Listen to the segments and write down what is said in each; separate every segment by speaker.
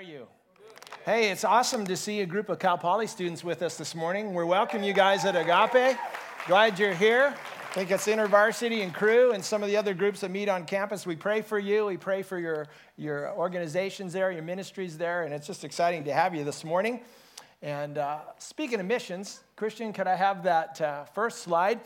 Speaker 1: are you? Hey, it's awesome to see a group of Cal Poly students with us this morning. We're welcome you guys at Agape. Glad you're here. I think it's InterVarsity and Cru and some of the other groups that meet on campus. We pray for you. We pray for your, your organizations there, your ministries there, and it's just exciting to have you this morning. And uh, speaking of missions, Christian, could I have that uh, first slide?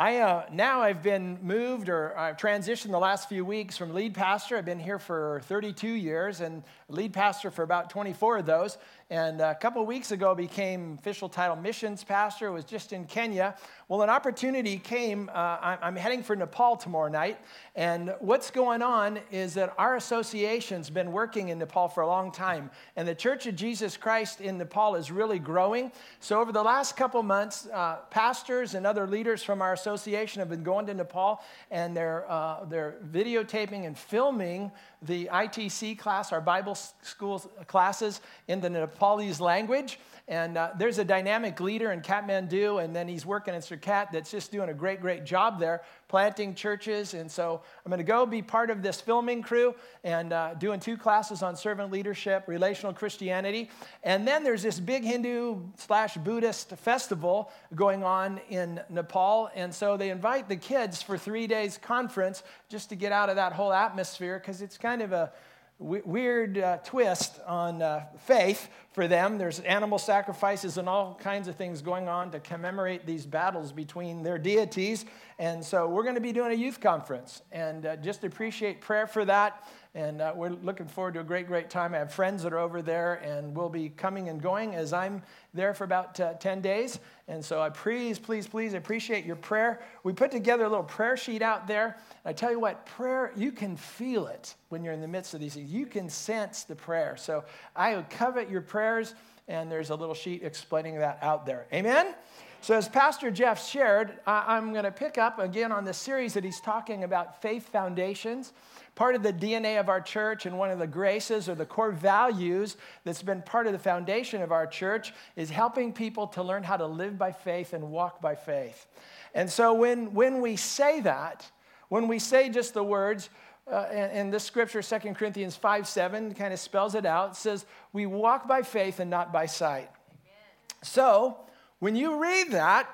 Speaker 1: I, uh, now I've been moved or I've transitioned the last few weeks from lead pastor. I've been here for 32 years and lead pastor for about 24 of those. And a couple of weeks ago became official title missions pastor. It was just in Kenya. Well, an opportunity came. Uh, I'm heading for Nepal tomorrow night. And what's going on is that our association's been working in Nepal for a long time. And the Church of Jesus Christ in Nepal is really growing. So over the last couple months, uh, pastors and other leaders from our association have been going to Nepal and they're, uh, they're videotaping and filming the ITC class, our Bible school classes in the Nepalese language. And uh, there's a dynamic leader in Kathmandu, and then he's working in Surkhet that's just doing a great, great job there, planting churches. And so I'm going to go be part of this filming crew and uh, doing two classes on servant leadership, relational Christianity. And then there's this big Hindu slash Buddhist festival going on in Nepal. And so they invite the kids for three days conference just to get out of that whole atmosphere because it's kind of a weird uh, twist on uh, faith for them. There's animal sacrifices and all kinds of things going on to commemorate these battles between their deities. And so we're going to be doing a youth conference and uh, just appreciate prayer for that. And uh, we're looking forward to a great, great time. I have friends that are over there, and we'll be coming and going as I'm there for about uh, 10 days. And so I please, please, please appreciate your prayer. We put together a little prayer sheet out there. I tell you what, prayer, you can feel it when you're in the midst of these things. You can sense the prayer. So I covet your prayers, and there's a little sheet explaining that out there. Amen? So, as Pastor Jeff shared, I'm going to pick up again on the series that he's talking about faith foundations. Part of the DNA of our church and one of the graces or the core values that's been part of the foundation of our church is helping people to learn how to live by faith and walk by faith. And so, when, when we say that, when we say just the words, uh, and, and this scripture, 2 Corinthians 5 7, kind of spells it out. It says, We walk by faith and not by sight. Amen. So, when you read that,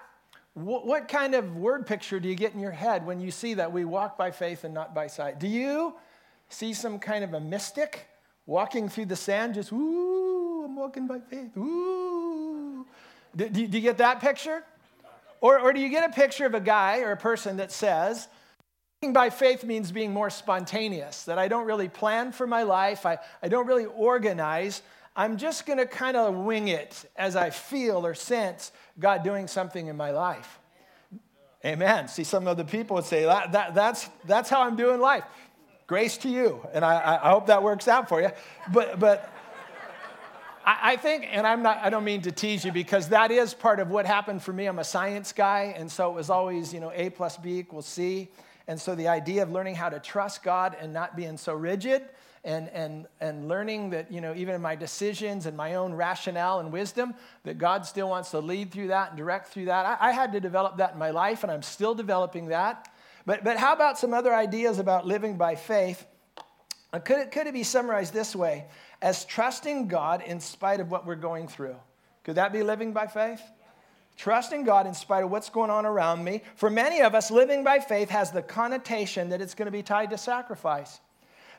Speaker 1: what kind of word picture do you get in your head when you see that we walk by faith and not by sight? Do you see some kind of a mystic walking through the sand, just, ooh, I'm walking by faith, ooh? Do, do, you get that picture? Or, or do you get a picture of a guy or a person that says, Walking by faith means being more spontaneous, that I don't really plan for my life, I, I don't really organize, I'm just going to kind of wing it as I feel or sense God doing something in my life. Amen. See, some other people would say, that, that, that's, that's how I'm doing life. Grace to you. And I, I hope that works out for you. But, but I, I think, and I'm not, I don't mean to tease you because that is part of what happened for me. I'm a science guy. And so it was always, you know, A plus B equals C. And so the idea of learning how to trust God and not being so rigid and, and, and learning that, you know, even in my decisions and my own rationale and wisdom, that God still wants to lead through that and direct through that. I, I had to develop that in my life, and I'm still developing that. But, but how about some other ideas about living by faith? Uh, could it, could it be summarized this way as trusting God in spite of what we're going through? Could that be living by faith? Trusting God in spite of what's going on around me. For many of us, living by faith has the connotation that it's going to be tied to sacrifice.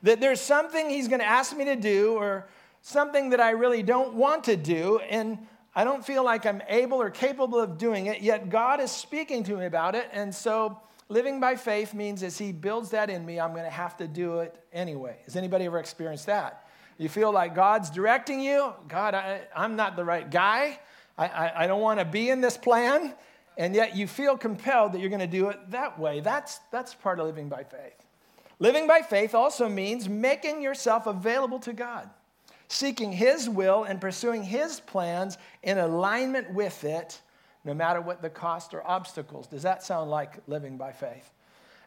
Speaker 1: That there's something he's going to ask me to do or something that I really don't want to do, and I don't feel like I'm able or capable of doing it, yet God is speaking to me about it. And so living by faith means as he builds that in me, I'm going to have to do it anyway. Has anybody ever experienced that? You feel like God's directing you. God, I, am not the right guy. I, I, I don't want to be in this plan. And yet you feel compelled that you're going to do it that way. That's, that's part of living by faith. Living by faith also means making yourself available to God, seeking His will and pursuing His plans in alignment with it, no matter what the cost or obstacles. Does that sound like living by faith?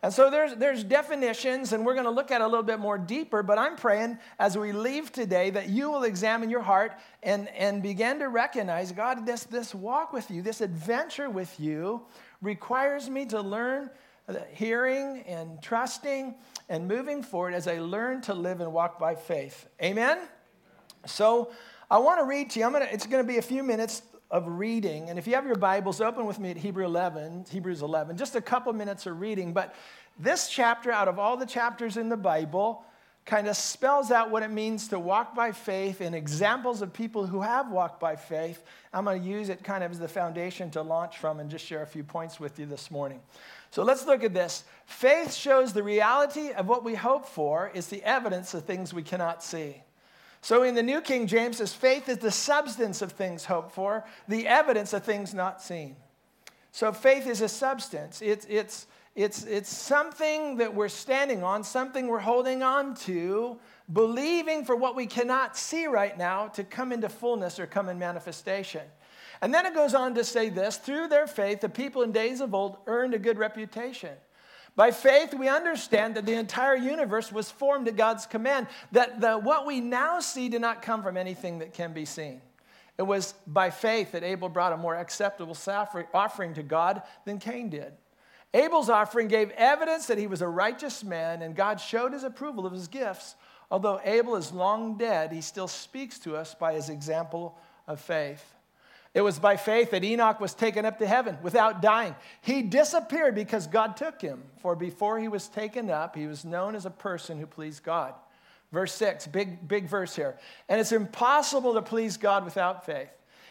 Speaker 1: And so there's, there's definitions, and we're going to look at a little bit more deeper. But I'm praying as we leave today that you will examine your heart and, and begin to recognize God, this, this walk with you, this adventure with you requires me to learn Uh, hearing and trusting and moving forward as I learn to live and walk by faith. Amen? So I want to read to you. I'm gonna, it's going to be a few minutes of reading. And if you have your Bibles, open with me at Hebrew 11, Hebrews 11, just a couple minutes of reading. But this chapter, out of all the chapters in the Bible, kind of spells out what it means to walk by faith and examples of people who have walked by faith. I'm going to use it kind of as the foundation to launch from and just share a few points with you this morning. So let's look at this. Faith shows the reality of what we hope for, is the evidence of things we cannot see. So in the New King James says, faith is the substance of things hoped for, the evidence of things not seen. So faith is a substance. It's, it's, it's, it's something that we're standing on, something we're holding on to, believing for what we cannot see right now to come into fullness or come in manifestation. And then it goes on to say this through their faith, the people in days of old earned a good reputation. By faith, we understand that the entire universe was formed at God's command, that the, what we now see did not come from anything that can be seen. It was by faith that Abel brought a more acceptable offering to God than Cain did. Abel's offering gave evidence that he was a righteous man, and God showed his approval of his gifts. Although Abel is long dead, he still speaks to us by his example of faith. It was by faith that Enoch was taken up to heaven without dying. He disappeared because God took him, for before he was taken up, he was known as a person who pleased God. Verse 6, big, big verse here. And it's impossible to please God without faith.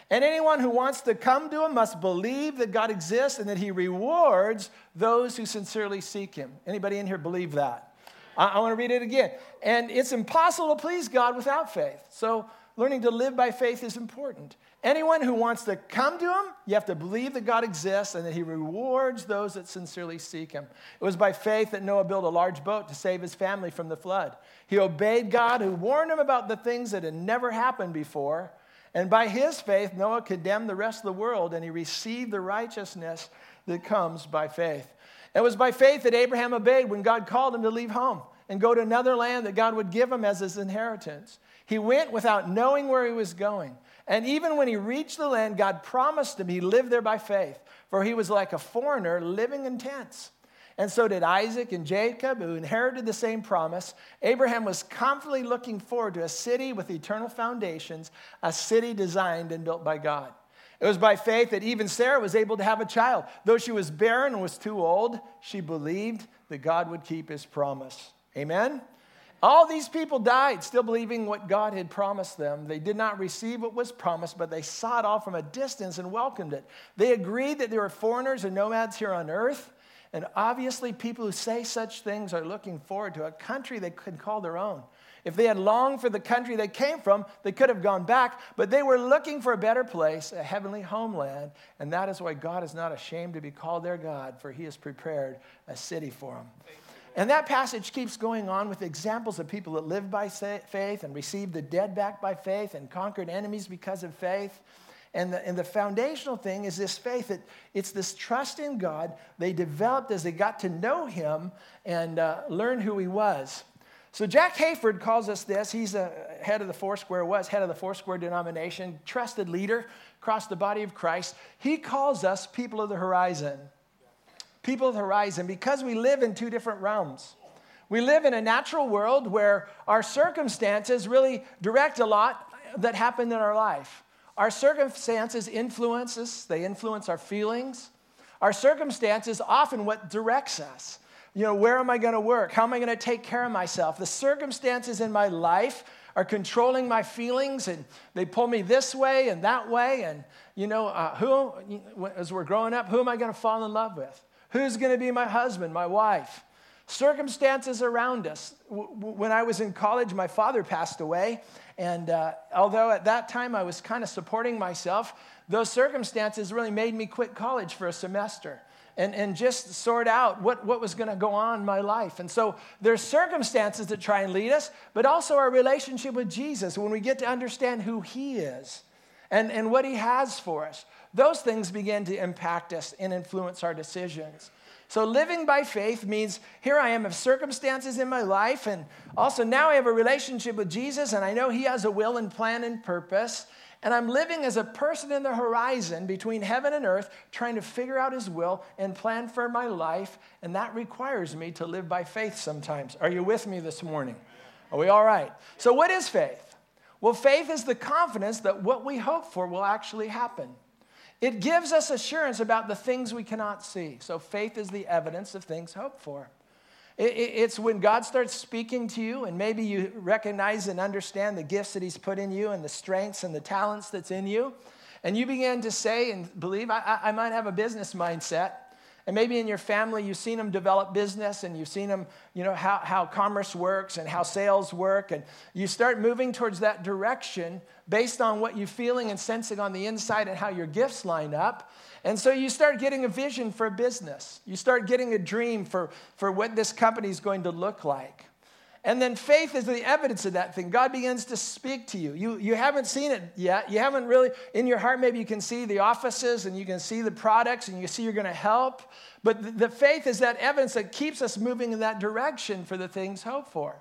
Speaker 1: And anyone who wants to come to him must believe that God exists and that he rewards those who sincerely seek him. Anybody in here believe that? I, I want to read it again. And it's impossible to please God without faith. So learning to live by faith is important. Anyone who wants to come to him, you have to believe that God exists and that he rewards those that sincerely seek him. It was by faith that Noah built a large boat to save his family from the flood. He obeyed God, who warned him about the things that had never happened before. And by his faith, Noah condemned the rest of the world and he received the righteousness that comes by faith. It was by faith that Abraham obeyed when God called him to leave home and go to another land that God would give him as his inheritance. He went without knowing where he was going. And even when he reached the land, God promised him he lived there by faith, for he was like a foreigner living in tents. And so did Isaac and Jacob, who inherited the same promise. Abraham was confidently looking forward to a city with eternal foundations, a city designed and built by God. It was by faith that even Sarah was able to have a child. Though she was barren and was too old, she believed that God would keep his promise. Amen? All these people died still believing what God had promised them. They did not receive what was promised, but they saw it all from a distance and welcomed it. They agreed that they were foreigners and nomads here on earth. And obviously, people who say such things are looking forward to a country they could call their own. If they had longed for the country they came from, they could have gone back, but they were looking for a better place, a heavenly homeland, and that is why God is not ashamed to be called their God, for he has prepared a city for them. And that passage keeps going on with examples of people that lived by faith and received the dead back by faith and conquered enemies because of faith. And the, and the foundational thing is this faith that it's this trust in God they developed as they got to know Him and uh, learn who He was. So Jack Hayford calls us this. He's a head of the Foursquare, was head of the Foursquare denomination, trusted leader across the body of Christ. He calls us people of the horizon people of the horizon because we live in two different realms. We live in a natural world where our circumstances really direct a lot that happen in our life. Our circumstances influence us, they influence our feelings. Our circumstances often what directs us. You know, where am I going to work? How am I going to take care of myself? The circumstances in my life are controlling my feelings and they pull me this way and that way. And, you know, uh, who, as we're growing up, who am I going to fall in love with? Who's going to be my husband, my wife? Circumstances around us. When I was in college, my father passed away. And uh, although at that time I was kind of supporting myself, those circumstances really made me quit college for a semester. And, and just sort out what, what was going to go on in my life. And so there's circumstances that try and lead us, but also our relationship with Jesus when we get to understand who He is and, and what He has for us those things begin to impact us and influence our decisions. So, living by faith means here I am of circumstances in my life, and also now I have a relationship with Jesus, and I know He has a will and plan and purpose. And I'm living as a person in the horizon between heaven and earth, trying to figure out His will and plan for my life. And that requires me to live by faith sometimes. Are you with me this morning? Are we all right? So, what is faith? Well, faith is the confidence that what we hope for will actually happen. It gives us assurance about the things we cannot see. So faith is the evidence of things hoped for. It's when God starts speaking to you, and maybe you recognize and understand the gifts that He's put in you and the strengths and the talents that's in you. And you begin to say and believe, I, I might have a business mindset. And maybe in your family, you've seen them develop business and you've seen them, you know, how, how commerce works and how sales work. And you start moving towards that direction based on what you're feeling and sensing on the inside and how your gifts line up. And so you start getting a vision for a business. You start getting a dream for, for what this company is going to look like. And then faith is the evidence of that thing. God begins to speak to you. You, you haven't seen it yet. You haven't really, in your heart, maybe you can see the offices and you can see the products and you see you're going to help. But the, the faith is that evidence that keeps us moving in that direction for the things hoped for.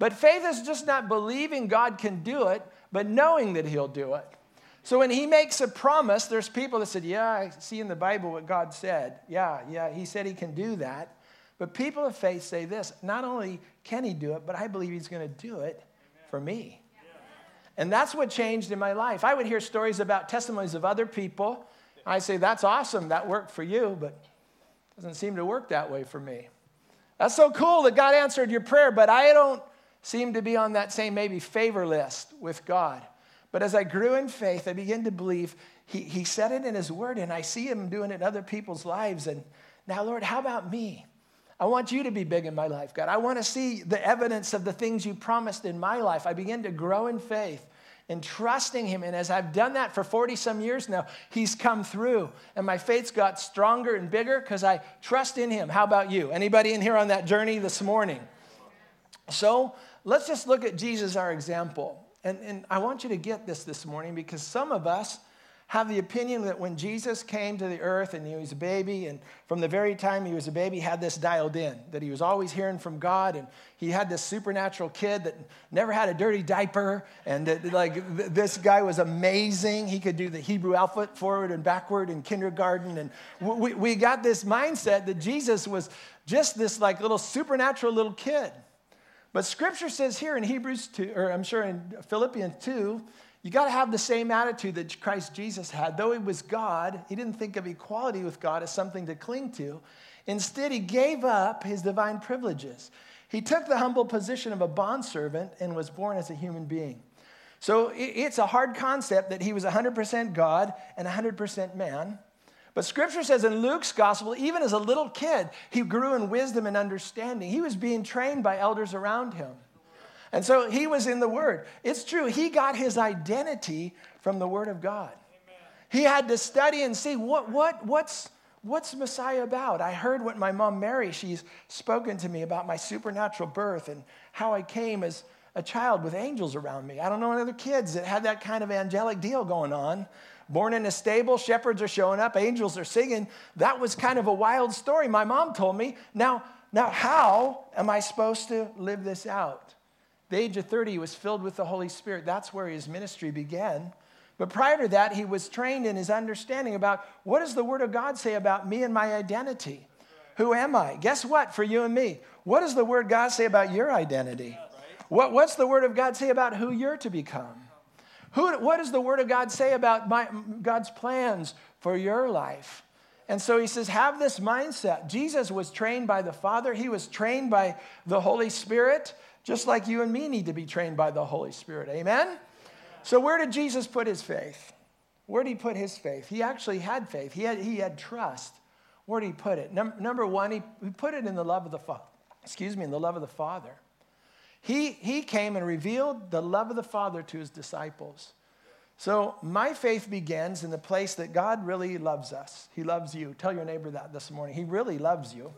Speaker 1: But faith is just not believing God can do it, but knowing that He'll do it. So when He makes a promise, there's people that said, Yeah, I see in the Bible what God said. Yeah, yeah, He said He can do that. But people of faith say this not only can he do it, but I believe he's going to do it for me. And that's what changed in my life. I would hear stories about testimonies of other people. I say, that's awesome, that worked for you, but it doesn't seem to work that way for me. That's so cool that God answered your prayer, but I don't seem to be on that same maybe favor list with God. But as I grew in faith, I began to believe he, he said it in His Word, and I see Him doing it in other people's lives. And now, Lord, how about me? I want you to be big in my life, God. I want to see the evidence of the things you promised in my life. I begin to grow in faith and trusting him. And as i've done that for 40 some years now he's come through. And my faith's got stronger and bigger because i trust in him. How about you? Anybody in here on that journey this morning? So let's just look at jesus our example. And, and i want you to get this this morning because some of us have the opinion that when Jesus came to the earth and he was a baby, and from the very time he was a baby, had this dialed in, that he was always hearing from God, and he had this supernatural kid that never had a dirty diaper, and that, like th- this guy was amazing. He could do the Hebrew alphabet forward and backward in kindergarten, and we, we got this mindset that Jesus was just this like little supernatural little kid. But scripture says here in Hebrews 2, or I'm sure in Philippians 2, you got to have the same attitude that Christ Jesus had. Though he was God, he didn't think of equality with God as something to cling to. Instead, he gave up his divine privileges. He took the humble position of a bondservant and was born as a human being. So it's a hard concept that he was 100% God and 100% man. But scripture says in Luke's gospel, even as a little kid, he grew in wisdom and understanding. He was being trained by elders around him. And so he was in the Word. It's true, he got his identity from the Word of God. Amen. He had to study and see what, what, what's, what's Messiah about? I heard what my mom Mary, she's spoken to me about my supernatural birth and how I came as a child with angels around me. I don't know any other kids that had that kind of angelic deal going on. Born in a stable, shepherds are showing up, angels are singing. That was kind of a wild story my mom told me. Now, now how am I supposed to live this out? The age of 30, he was filled with the Holy Spirit. That's where his ministry began. But prior to that, he was trained in his understanding about what does the Word of God say about me and my identity? Who am I? Guess what, for you and me? What does the Word of God say about your identity? What, what's the Word of God say about who you're to become? Who, what does the Word of God say about my, God's plans for your life? And so he says, have this mindset. Jesus was trained by the Father, he was trained by the Holy Spirit. Just like you and me need to be trained by the Holy Spirit. Amen? So, where did Jesus put his faith? Where did he put his faith? He actually had faith, he had, he had trust. Where did he put it? Num- number one, he, he put it in the love of the Father. Excuse me, in the love of the Father. He, he came and revealed the love of the Father to his disciples. So, my faith begins in the place that God really loves us. He loves you. Tell your neighbor that this morning. He really loves you.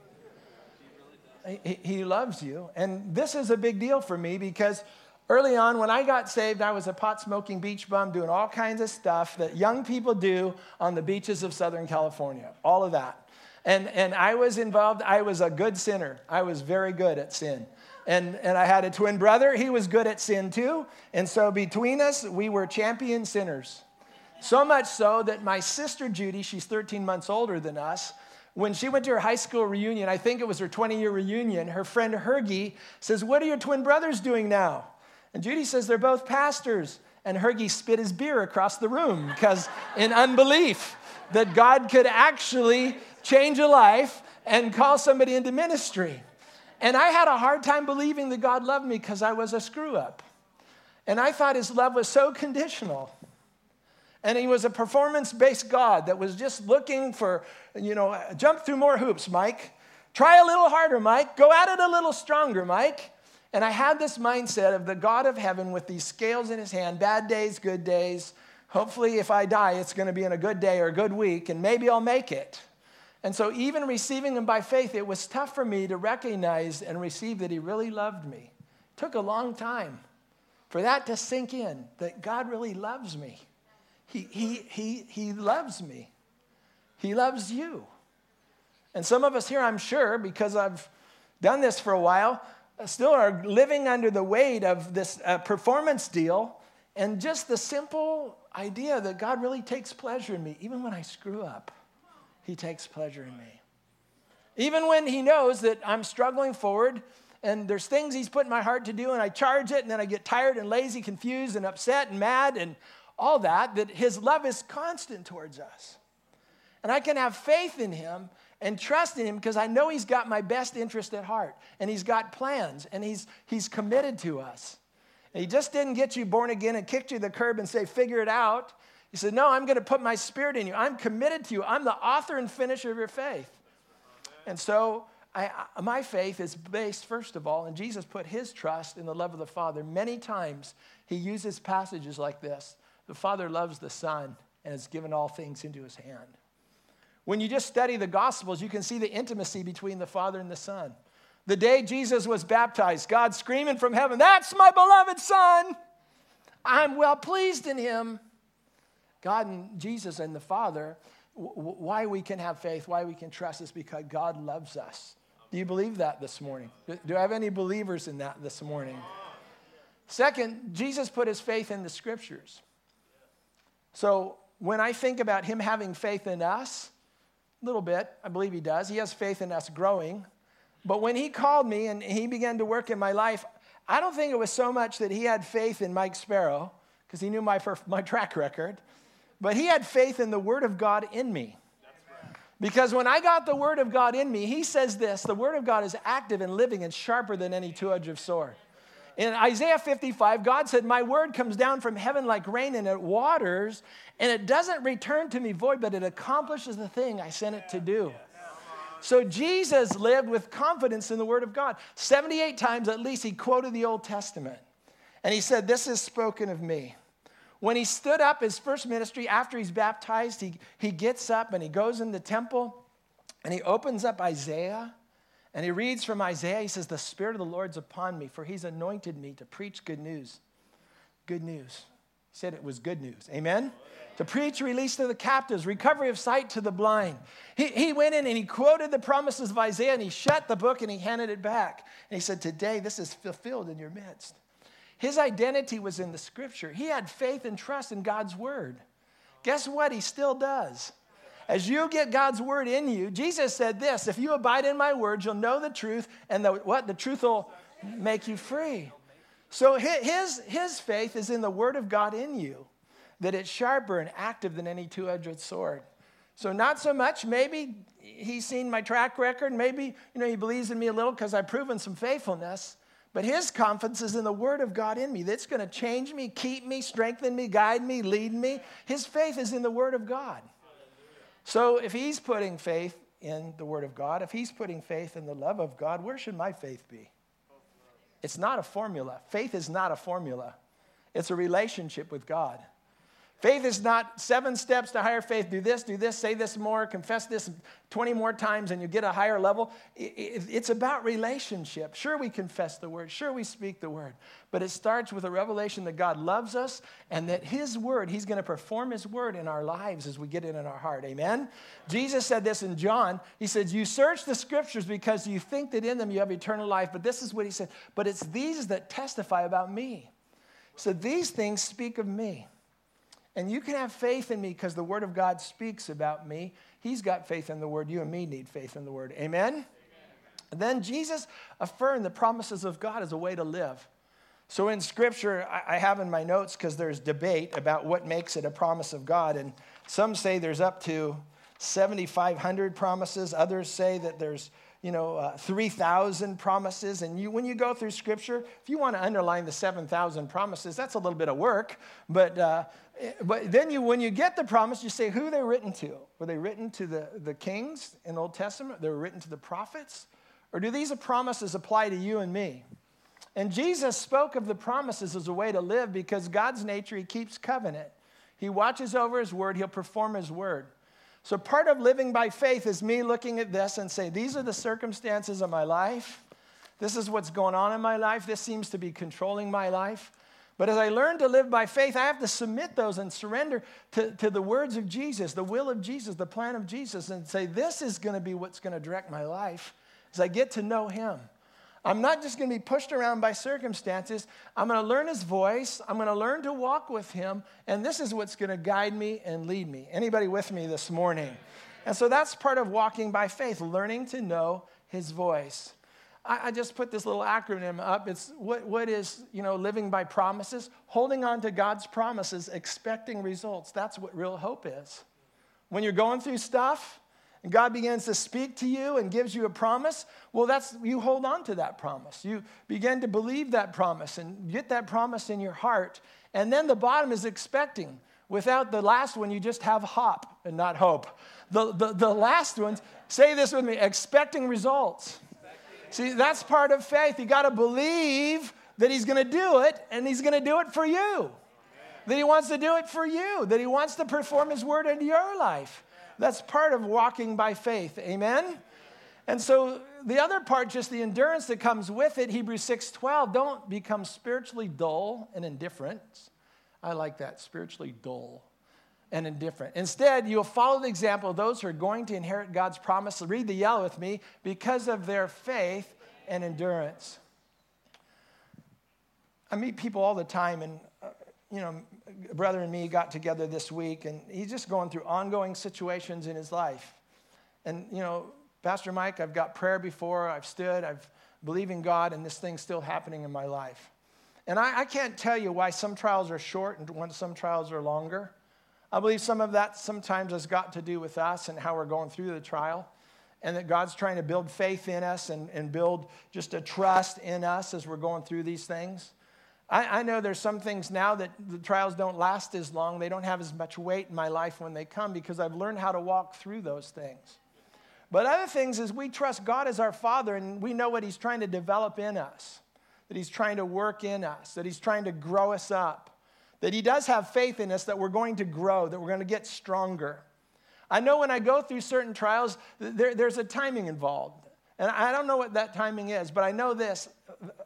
Speaker 1: He, he loves you. And this is a big deal for me because early on, when I got saved, I was a pot smoking beach bum doing all kinds of stuff that young people do on the beaches of Southern California, all of that. And, and I was involved, I was a good sinner. I was very good at sin. And, and I had a twin brother, he was good at sin too. And so between us, we were champion sinners. So much so that my sister Judy, she's 13 months older than us, when she went to her high school reunion, I think it was her 20 year reunion, her friend Hergie says, What are your twin brothers doing now? And Judy says they're both pastors. And Hergy spit his beer across the room because, in unbelief, that God could actually change a life and call somebody into ministry. And I had a hard time believing that God loved me because I was a screw up. And I thought his love was so conditional. And he was a performance based God that was just looking for, you know, jump through more hoops, Mike. Try a little harder, Mike. Go at it a little stronger, Mike. And I had this mindset of the God of heaven with these scales in his hand bad days, good days. Hopefully, if I die, it's going to be in a good day or a good week, and maybe I'll make it. And so, even receiving him by faith, it was tough for me to recognize and receive that he really loved me. It took a long time for that to sink in that God really loves me. He, he, he, he loves me. He loves you. And some of us here, I'm sure, because I've done this for a while, still are living under the weight of this uh, performance deal and just the simple idea that God really takes pleasure in me. Even when I screw up, He takes pleasure in me. Even when He knows that I'm struggling forward and there's things He's put in my heart to do and I charge it and then I get tired and lazy, confused and upset and mad and all that, that His love is constant towards us. And I can have faith in Him and trust in him because I know he's got my best interest at heart and he's got plans and he's, he's committed to us. And he just didn't get you born again and kicked you to the curb and say, figure it out. He said, No, I'm going to put my spirit in you. I'm committed to you. I'm the author and finisher of your faith. And so I, my faith is based, first of all, and Jesus put his trust in the love of the Father. Many times he uses passages like this The Father loves the Son and has given all things into his hand. When you just study the Gospels, you can see the intimacy between the Father and the Son. The day Jesus was baptized, God screaming from heaven, That's my beloved Son. I'm well pleased in him. God and Jesus and the Father, why we can have faith, why we can trust is because God loves us. Do you believe that this morning? Do I have any believers in that this morning? Second, Jesus put his faith in the scriptures. So when I think about him having faith in us, a little bit, I believe he does. He has faith in us growing. But when he called me and he began to work in my life, I don't think it was so much that he had faith in Mike Sparrow, because he knew my, my track record, but he had faith in the Word of God in me. Because when I got the Word of God in me, he says this the Word of God is active and living and sharper than any two edged sword. In Isaiah 55, God said, My word comes down from heaven like rain and it waters, and it doesn't return to me void, but it accomplishes the thing I sent it to do. So Jesus lived with confidence in the word of God. 78 times at least he quoted the Old Testament. And he said, This is spoken of me. When he stood up his first ministry after he's baptized, he, he gets up and he goes in the temple and he opens up Isaiah and he reads from Isaiah. He says, The Spirit of the Lord's upon me, for he's anointed me to preach good news. Good news. He said it was good news. Amen? To preach release to the captives, recovery of sight to the blind. He, he went in and he quoted the promises of Isaiah and he shut the book and he handed it back. And he said, Today this is fulfilled in your midst. His identity was in the scripture. He had faith and trust in God's word. Guess what? He still does. As you get God's word in you, Jesus said this if you abide in my words, you'll know the truth, and the, what? The truth will make you free. So his, his faith is in the word of God in you, that it's sharper and active than any two edged sword. So, not so much, maybe he's seen my track record. Maybe, you know, he believes in me a little because I've proven some faithfulness. But his confidence is in the word of God in me. That's going to change me, keep me, strengthen me, guide me, lead me. His faith is in the word of God. So if he's putting faith in the Word of God, if he's putting faith in the love of God, where should my faith be? It's not a formula. Faith is not a formula, it's a relationship with God. Faith is not seven steps to higher faith. Do this, do this, say this more, confess this 20 more times, and you get a higher level. It's about relationship. Sure, we confess the word. Sure, we speak the word. But it starts with a revelation that God loves us and that His word, He's going to perform His word in our lives as we get it in our heart. Amen? Jesus said this in John. He said, You search the scriptures because you think that in them you have eternal life. But this is what He said, but it's these that testify about me. So these things speak of me. And you can have faith in me because the Word of God speaks about me. He's got faith in the Word. You and me need faith in the Word. Amen? Amen. Then Jesus affirmed the promises of God as a way to live. So in scripture, I have in my notes because there's debate about what makes it a promise of God. And some say there's up to 7,500 promises. Others say that there's, you know, uh, 3,000 promises. And you, when you go through scripture, if you want to underline the 7,000 promises, that's a little bit of work. But, uh, but then you, when you get the promise, you say who they written to. Were they written to the, the kings in the Old Testament? They were written to the prophets? Or do these promises apply to you and me? And Jesus spoke of the promises as a way to live because God's nature, He keeps covenant. He watches over His word, He'll perform His word. So, part of living by faith is me looking at this and say, These are the circumstances of my life. This is what's going on in my life. This seems to be controlling my life. But as I learn to live by faith, I have to submit those and surrender to, to the words of Jesus, the will of Jesus, the plan of Jesus, and say, This is going to be what's going to direct my life as I get to know Him. I'm not just going to be pushed around by circumstances. I'm going to learn his voice. I'm going to learn to walk with him, and this is what's going to guide me and lead me. Anybody with me this morning? And so that's part of walking by faith, learning to know his voice. I, I just put this little acronym up. It's what, what is, you know, living by promises, holding on to God's promises, expecting results. That's what real hope is. When you're going through stuff, and God begins to speak to you and gives you a promise, well, that's you hold on to that promise. You begin to believe that promise and get that promise in your heart. And then the bottom is expecting. Without the last one, you just have hop and not hope. The, the, the last ones, say this with me expecting results. See, that's part of faith. You got to believe that He's going to do it, and He's going to do it for you. That He wants to do it for you, that He wants to perform His word into your life. That's part of walking by faith. Amen? And so the other part, just the endurance that comes with it, Hebrews 6:12, don't become spiritually dull and indifferent. I like that, spiritually dull and indifferent. Instead, you'll follow the example of those who are going to inherit God's promise. Read the yellow with me because of their faith and endurance. I meet people all the time, and uh, you know, brother and me got together this week, and he's just going through ongoing situations in his life. And, you know, Pastor Mike, I've got prayer before, I've stood, I've believed in God, and this thing's still happening in my life. And I, I can't tell you why some trials are short and some trials are longer. I believe some of that sometimes has got to do with us and how we're going through the trial, and that God's trying to build faith in us and, and build just a trust in us as we're going through these things. I, I know there's some things now that the trials don't last as long. They don't have as much weight in my life when they come because I've learned how to walk through those things. But other things is we trust God as our Father and we know what He's trying to develop in us, that He's trying to work in us, that He's trying to grow us up, that He does have faith in us that we're going to grow, that we're going to get stronger. I know when I go through certain trials, there, there's a timing involved. And I don't know what that timing is, but I know this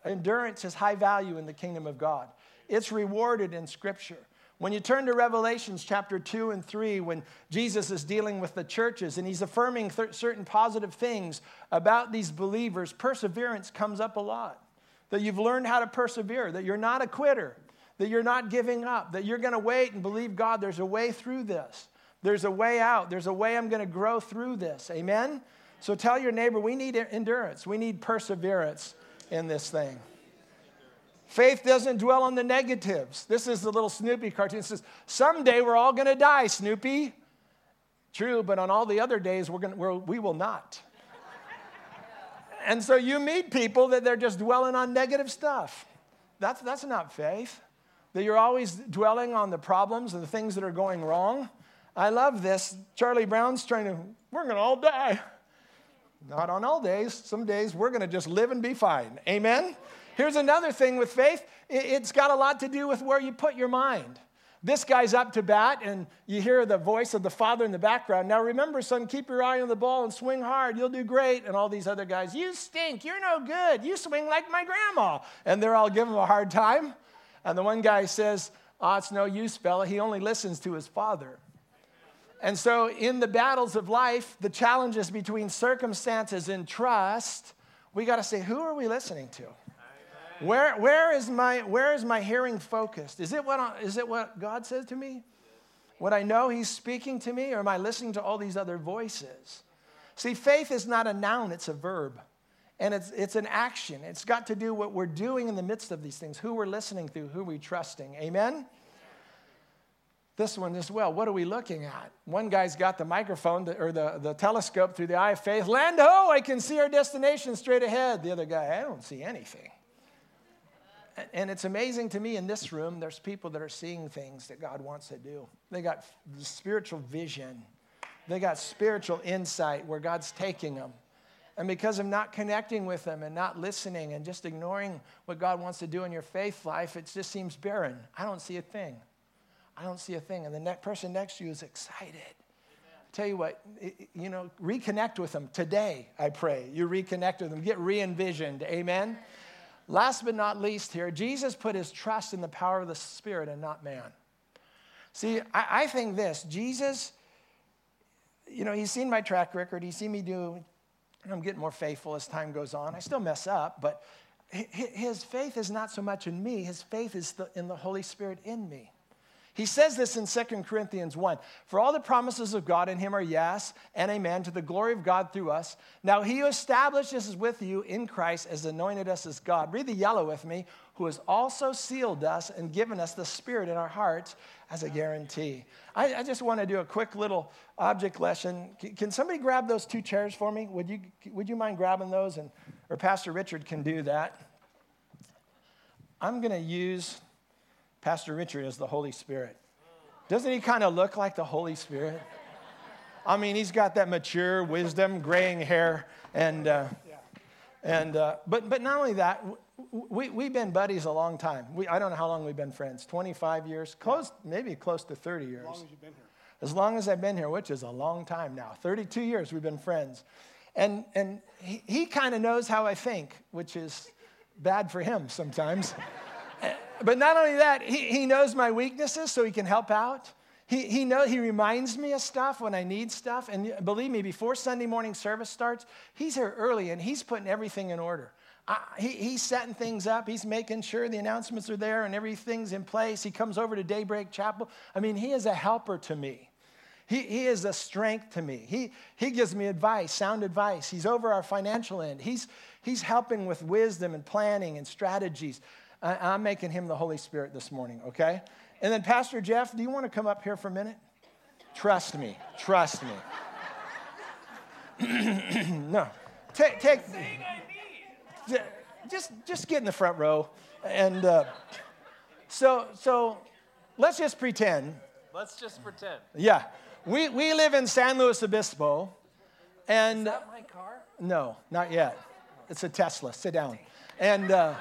Speaker 1: endurance is high value in the kingdom of God. It's rewarded in Scripture. When you turn to Revelations chapter 2 and 3, when Jesus is dealing with the churches and he's affirming th- certain positive things about these believers, perseverance comes up a lot. That you've learned how to persevere, that you're not a quitter, that you're not giving up, that you're going to wait and believe God, there's a way through this. There's a way out. There's a way I'm going to grow through this. Amen? So tell your neighbor, we need endurance, we need perseverance in this thing. Faith doesn't dwell on the negatives. This is the little Snoopy cartoon. It says, Someday we're all going to die, Snoopy. True, but on all the other days, we're gonna, we're, we will not. and so you meet people that they're just dwelling on negative stuff. That's, that's not faith. That you're always dwelling on the problems and the things that are going wrong. I love this. Charlie Brown's trying to, we're going to all die. Not on all days. Some days we're going to just live and be fine. Amen? Here's another thing with faith it's got a lot to do with where you put your mind. This guy's up to bat, and you hear the voice of the father in the background. Now, remember, son, keep your eye on the ball and swing hard. You'll do great. And all these other guys, you stink. You're no good. You swing like my grandma. And they're all giving him a hard time. And the one guy says, Oh, it's no use, fella. He only listens to his father. And so, in the battles of life, the challenges between circumstances and trust, we got to say, who are we listening to? Where, where, is my, where is my hearing focused? Is it, what, is it what God says to me? What I know He's speaking to me, or am I listening to all these other voices? See, faith is not a noun, it's a verb. And it's, it's an action. It's got to do what we're doing in the midst of these things, who we're listening to, who we're trusting. Amen? This one as well. What are we looking at? One guy's got the microphone or the, the telescope through the eye of faith. Land ho, I can see our destination straight ahead. The other guy, I don't see anything. And it's amazing to me in this room, there's people that are seeing things that God wants to do. They got spiritual vision, they got spiritual insight where God's taking them. And because of not connecting with them and not listening and just ignoring what God wants to do in your faith life, it just seems barren. I don't see a thing. I don't see a thing. And the person next to you is excited. I Tell you what, you know, reconnect with them today, I pray. You reconnect with them, get re envisioned. Amen? Last but not least, here, Jesus put his trust in the power of the Spirit and not man. See, I, I think this Jesus, you know, he's seen my track record, he's seen me do, I'm getting more faithful as time goes on. I still mess up, but his faith is not so much in me, his faith is in the Holy Spirit in me. He says this in 2 Corinthians 1 For all the promises of God in him are yes and amen to the glory of God through us. Now he who established us with you in Christ has anointed us as God. Read the yellow with me, who has also sealed us and given us the Spirit in our hearts as a guarantee. I, I just want to do a quick little object lesson. Can, can, somebody grab those two chairs for me? Would you, would you mind grabbing those? And, or Pastor Richard can do that. I'm going to use Pastor Richard as the Holy Spirit. Doesn't he kind of look like the Holy Spirit? I mean, he's got that mature wisdom, graying hair, and uh, and uh, but but not only that, we we've been buddies a long time. We, I don't know how long we've been friends. Twenty five years, close maybe close to thirty years. As long as you've been here. As long as I've been here, which is a long time now. Thirty two years we've been friends, and and he, he kind of knows how I think, which is bad for him sometimes. But not only that, he, he knows my weaknesses so he can help out. He, he, know, he reminds me of stuff when I need stuff. And believe me, before Sunday morning service starts, he's here early and he's putting everything in order. He, he's setting things up. He's making sure the announcements are there and everything's in place. He comes over to Daybreak Chapel. I mean, he is a helper to me. He, he is a strength to me. He, he gives me advice, sound advice. He's over our financial end. He's, he's helping with wisdom and planning and strategies. I, am making him the Holy Spirit this morning, okay? And then, Pastor Jeff, do you want to come up here for a minute? Trust me. Trust me. no. Take, take just, just get in the front row. And uh, so, so let's just pretend.
Speaker 2: Let's just pretend.
Speaker 1: Yeah. We, we live in San Luis Obispo. And,
Speaker 2: Is that my car?
Speaker 1: No, not yet. It's a Tesla. Sit down. And, uh,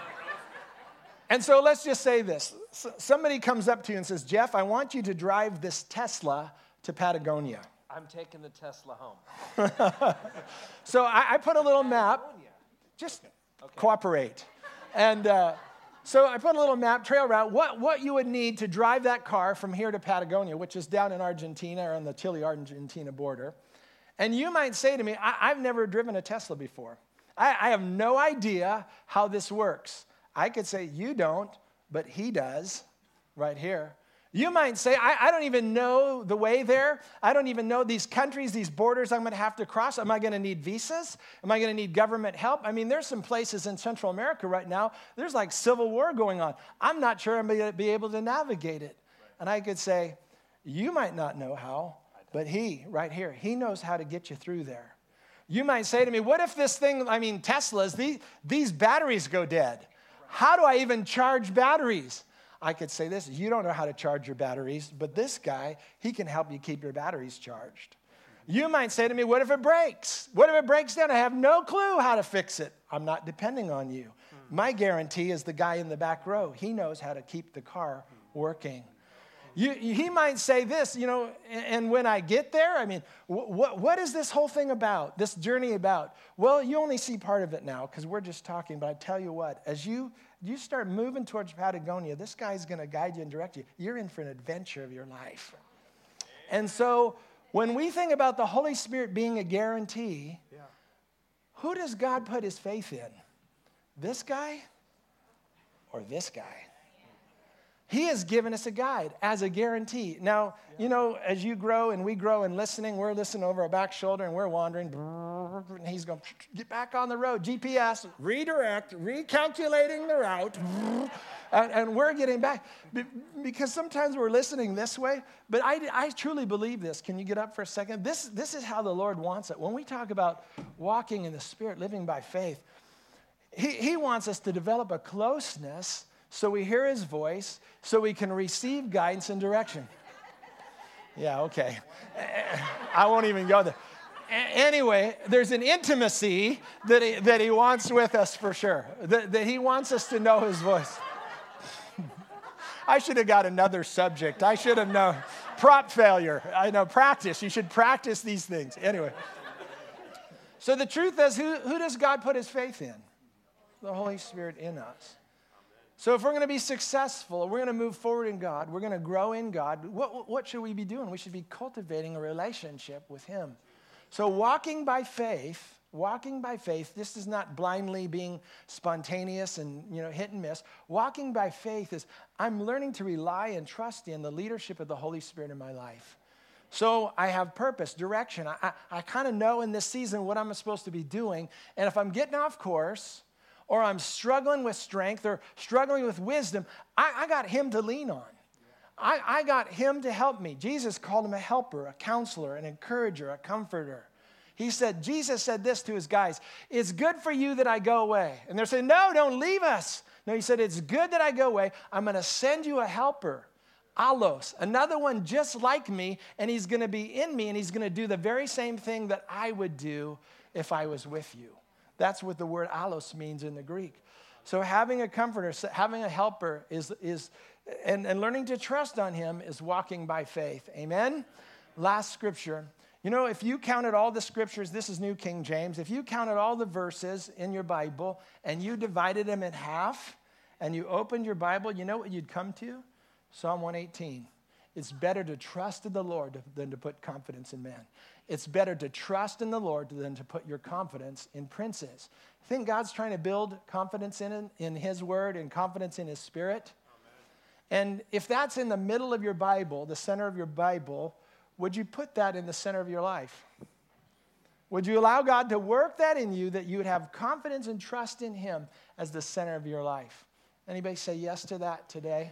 Speaker 1: and so let's just say this. Somebody comes up to you and says, Jeff, I want you to drive this Tesla to Patagonia.
Speaker 2: I'm taking the Tesla home.
Speaker 1: so I, I, put a little map. Just okay. Cooperate. And uh, so I put a little map, trail route, what, what you would need to drive that car from here to Patagonia, which is down in Argentina or on the Chile Argentina border. And you might say to me, I, have never driven a Tesla before. I, I have no idea how this works. I could say, You don't, but he does, right here. You might say, I, I, don't even know the way there. I don't even know these countries, these borders I'm going to have to cross. Am I going to need visas? Am I going to need government help? I mean, there's some places in Central America right now, there's like civil war going on. I'm not sure I'm going to be able to navigate it. And I could say, You might not know how, but he, right here, he knows how to get you through there. You might say to me, What if this thing, I mean, Teslas, these, these batteries go dead? How do I even charge batteries? I could say this you don't know how to charge your batteries, but this guy, he can help you keep your batteries charged. You might say to me, What if it breaks? What if it breaks down? I have no clue how to fix it. I'm not depending on you. My guarantee is the guy in the back row. He knows how to keep the car working. You, he might say this, you know, and when I get there, I mean, what, what is this whole thing about, this journey about? Well, you only see part of it now because we're just talking, but I tell you what, as you, you start moving towards Patagonia, this guy's going to guide you and direct you. You're in for an adventure of your life. And so when we think about the Holy Spirit being a guarantee, yeah. who does God put his faith in? This guy or this guy? He has given us a guide as a guarantee. Now, you know, as you grow and we grow in listening, we're listening over our back shoulder and we're wandering. And he's going, get back on the road. GPS, redirect, recalculating the route. And, and we're getting back. Because sometimes we're listening this way, but I, I truly believe this. Can you get up for a second? This, this is how the Lord wants it. When we talk about walking in the Spirit, living by faith, he, he wants us to develop a closeness so we hear his voice, so we can receive guidance and direction. Yeah, okay. I won't even go there. Anyway, there's an intimacy that he, that he wants with us for sure, that, that he wants us to know his voice. I should have got another subject. I should have known. Prop failure. I know, practice. You should practice these things. Anyway. So the truth is, who, who does God put his faith in? The Holy Spirit in us. So, if we're going to be successful, we're going to move forward in God, we're going to grow in God, what, what should we be doing? We should be cultivating a relationship with Him. So, walking by faith, walking by faith, this is not blindly being spontaneous and you know, hit and miss. Walking by faith is I'm learning to rely and trust in the leadership of the Holy Spirit in my life. So I have purpose, direction. I, I, I kind of know in this season what I'm supposed to be doing. And if I'm getting off course, or I'm struggling with strength or struggling with wisdom, I, I got Him to lean on. I, I got Him to help me. Jesus called Him a helper, a counselor, an encourager, a comforter. He said, Jesus said this to his guys It's good for you that I go away. And they're saying, No, don't leave us. No, he said, It's good that I go away. I'm going to send you a helper, Allos, another one just like me, and he's going to be in me, and he's going to do the very same thing that I would do if I was with you. That's what the word allos means in the Greek. So having a comforter, having a helper is, is and, and learning to trust on him is walking by faith. Amen? Last scripture. You know, if you counted all the scriptures, this is New King James, if you counted all the verses in your Bible and you divided them in half and you opened your Bible, you know what you'd come to? Psalm 118. It's better to trust in the Lord than to put confidence in man. It's better to trust in the Lord than to put your confidence in princes. Think God's trying to build confidence in, in His Word and confidence in His Spirit. And if that's in the middle of your Bible, the center of your Bible, would you put that in the center of your life? Would you allow God to work that in you that you would have confidence and trust in Him as the center of your life? Anybody say yes to that today?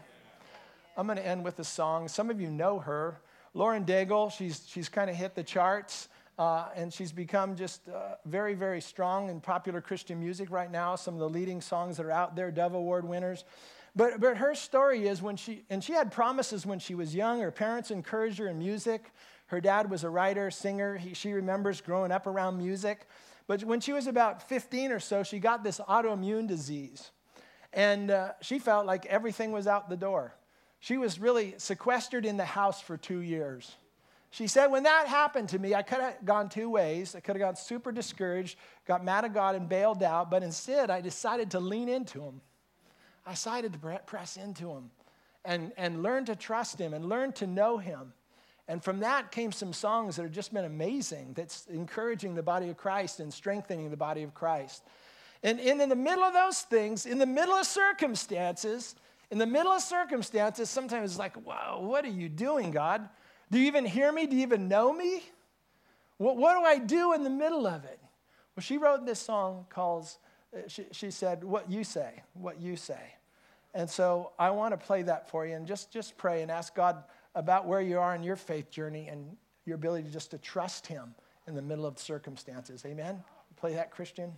Speaker 1: I'm going to end with a song. Some of you know her. Lauren Daigle, she's, she's kind of hit the charts. Uh, and she's become just uh, very, very strong in popular Christian music right now. Some of the leading songs that are out there, Dove Award winners. But, but her story is when she, and she had promises when she was young. Her parents encouraged her in music. Her dad was a writer, singer. He, she remembers growing up around music. But when she was about 15 or so, she got this autoimmune disease. And uh, she felt like everything was out the door. She was really sequestered in the house for two years. She said, When that happened to me, I could have gone two ways. I could have gone super discouraged, got mad at God, and bailed out. But instead, I decided to lean into Him. I decided to press into Him and, and learn to trust Him and learn to know Him. And from that came some songs that have just been amazing, that's encouraging the body of Christ and strengthening the body of Christ. And, and in the middle of those things, in the middle of circumstances, in the middle of circumstances, sometimes it's like, wow, what are you doing, God? Do you even hear me? Do you even know me? What, what do I do in the middle of it? Well, she wrote this song called, she, she said, What You Say, What You Say. And so I want to play that for you and just, just pray and ask God about where you are in your faith journey and your ability just to trust Him in the middle of circumstances. Amen? Play that, Christian.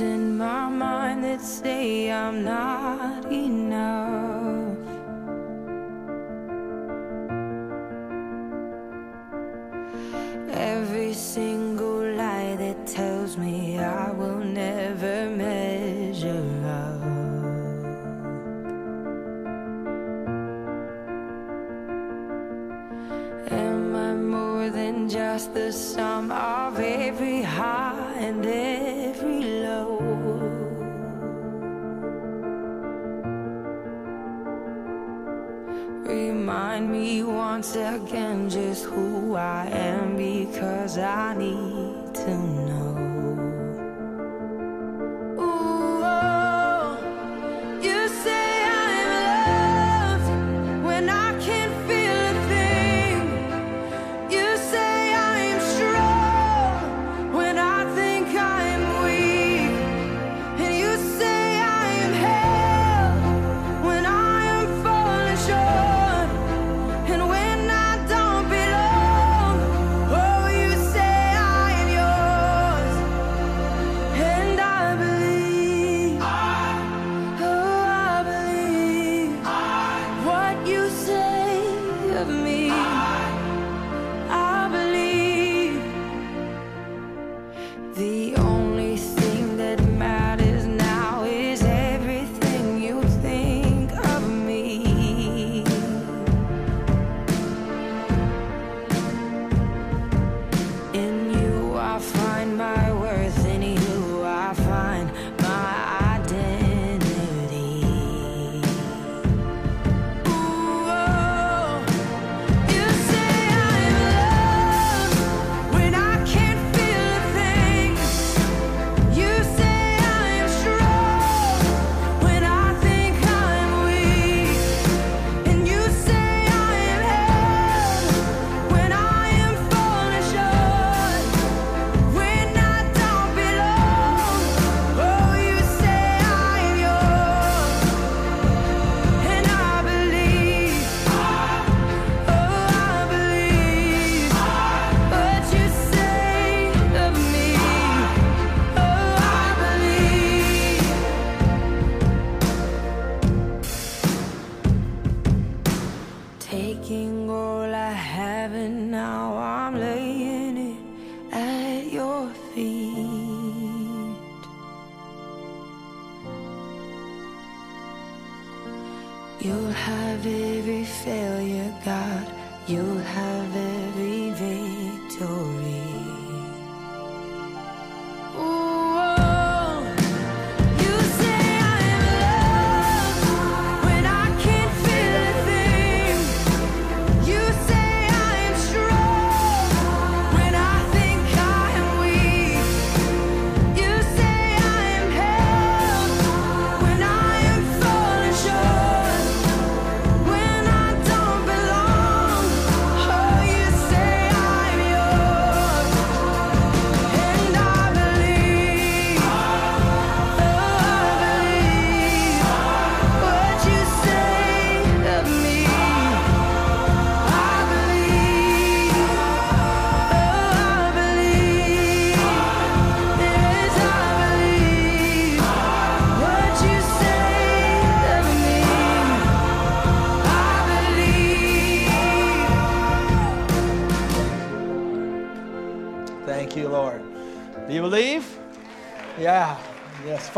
Speaker 1: In my mind that say I'm not
Speaker 3: once again just who I am because I need to know.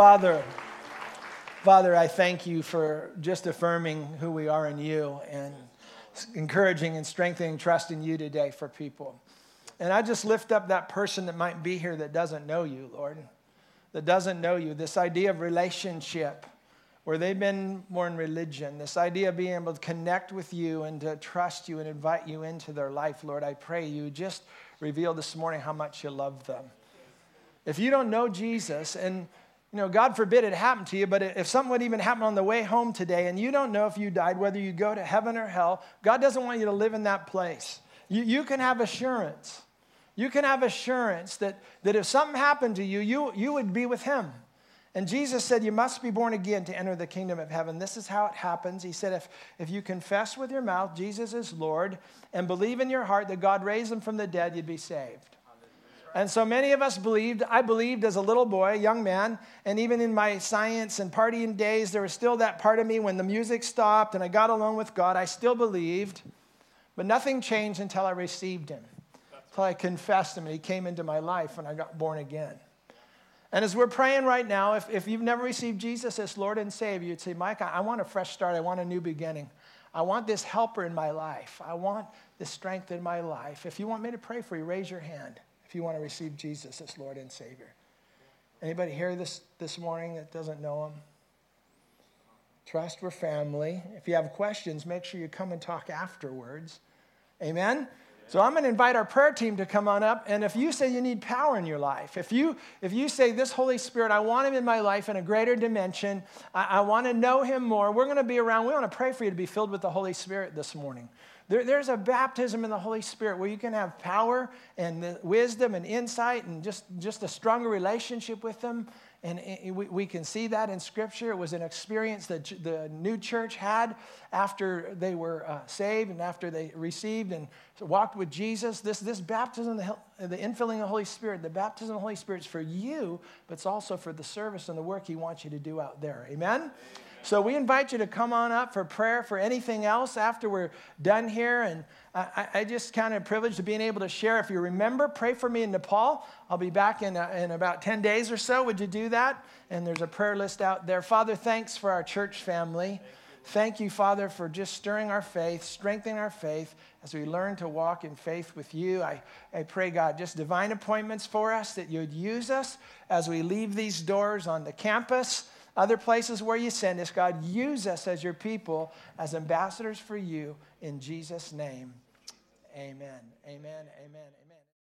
Speaker 1: Father, Father, I thank you for just affirming who we are in you and encouraging and strengthening trust in you today for people. And I just lift up that person that might be here that doesn't know you, Lord, that doesn't know you. This idea of relationship where they've been more in religion, this idea of being able to connect with you and to trust you and invite you into their life, Lord, I pray you just reveal this morning how much you love them. If you don't know Jesus, and you know, God forbid it happened to you, but if something would even happen on the way home today and you don't know if you died, whether you go to heaven or hell, God doesn't want you to live in that place. You, you can have assurance. You can have assurance that, that if something happened to you, you, you would be with Him. And Jesus said, You must be born again to enter the kingdom of heaven. This is how it happens. He said, If, if you confess with your mouth Jesus is Lord and believe in your heart that God raised him from the dead, you'd be saved. And so many of us believed. I believed as a little boy, a young man, and even in my science and partying days, there was still that part of me when the music stopped and I got alone with God. I still believed, but nothing changed until I received Him, until I confessed Him and He came into my life and I got born again. And as we're praying right now, if, if you've never received Jesus as Lord and Savior, you'd say, Mike, I, I want a fresh start. I want a new beginning. I want this helper in my life. I want this strength in my life. If you want me to pray for you, raise your hand if you want to receive Jesus as Lord and Savior. Anybody here this, this morning that doesn't know him? Trust we're family. If you have questions, make sure you come and talk afterwards. Amen? So I'm going to invite our prayer team to come on up. And if you say you need power in your life, if you if you say this Holy Spirit, I want him in my life in a greater dimension, I, I want to know him more, we're going to be around. We want to pray for you to be filled with the Holy Spirit this morning. There, there's a baptism in the Holy Spirit where you can have power and wisdom and insight and just, just a stronger relationship with them. And we, we can see that in Scripture. It was an experience that the new church had after they were uh, saved and after they received and walked with Jesus. This, this baptism, the, the infilling of the Holy Spirit, the baptism of the Holy Spirit is for you, but it's also for the service and the work He wants you to do out there. Amen? Amen. So we invite you to come on up for prayer for anything else after we're done here. And I, I just kind of privileged to being able to share. If you remember, pray for me in Nepal. I'll be back in, uh, in about 10 days or so. Would you do that? And there's a prayer list out there. Father, thanks for our church family. Thank you, Father, for just stirring our faith, strengthening our faith as we learn to walk in faith with you. I, I pray, God, just divine appointments for us that you'd use us as we leave these doors on the campus other places where you send us, God, use us as your people, as ambassadors for you. In Jesus' name, amen. Amen. Amen.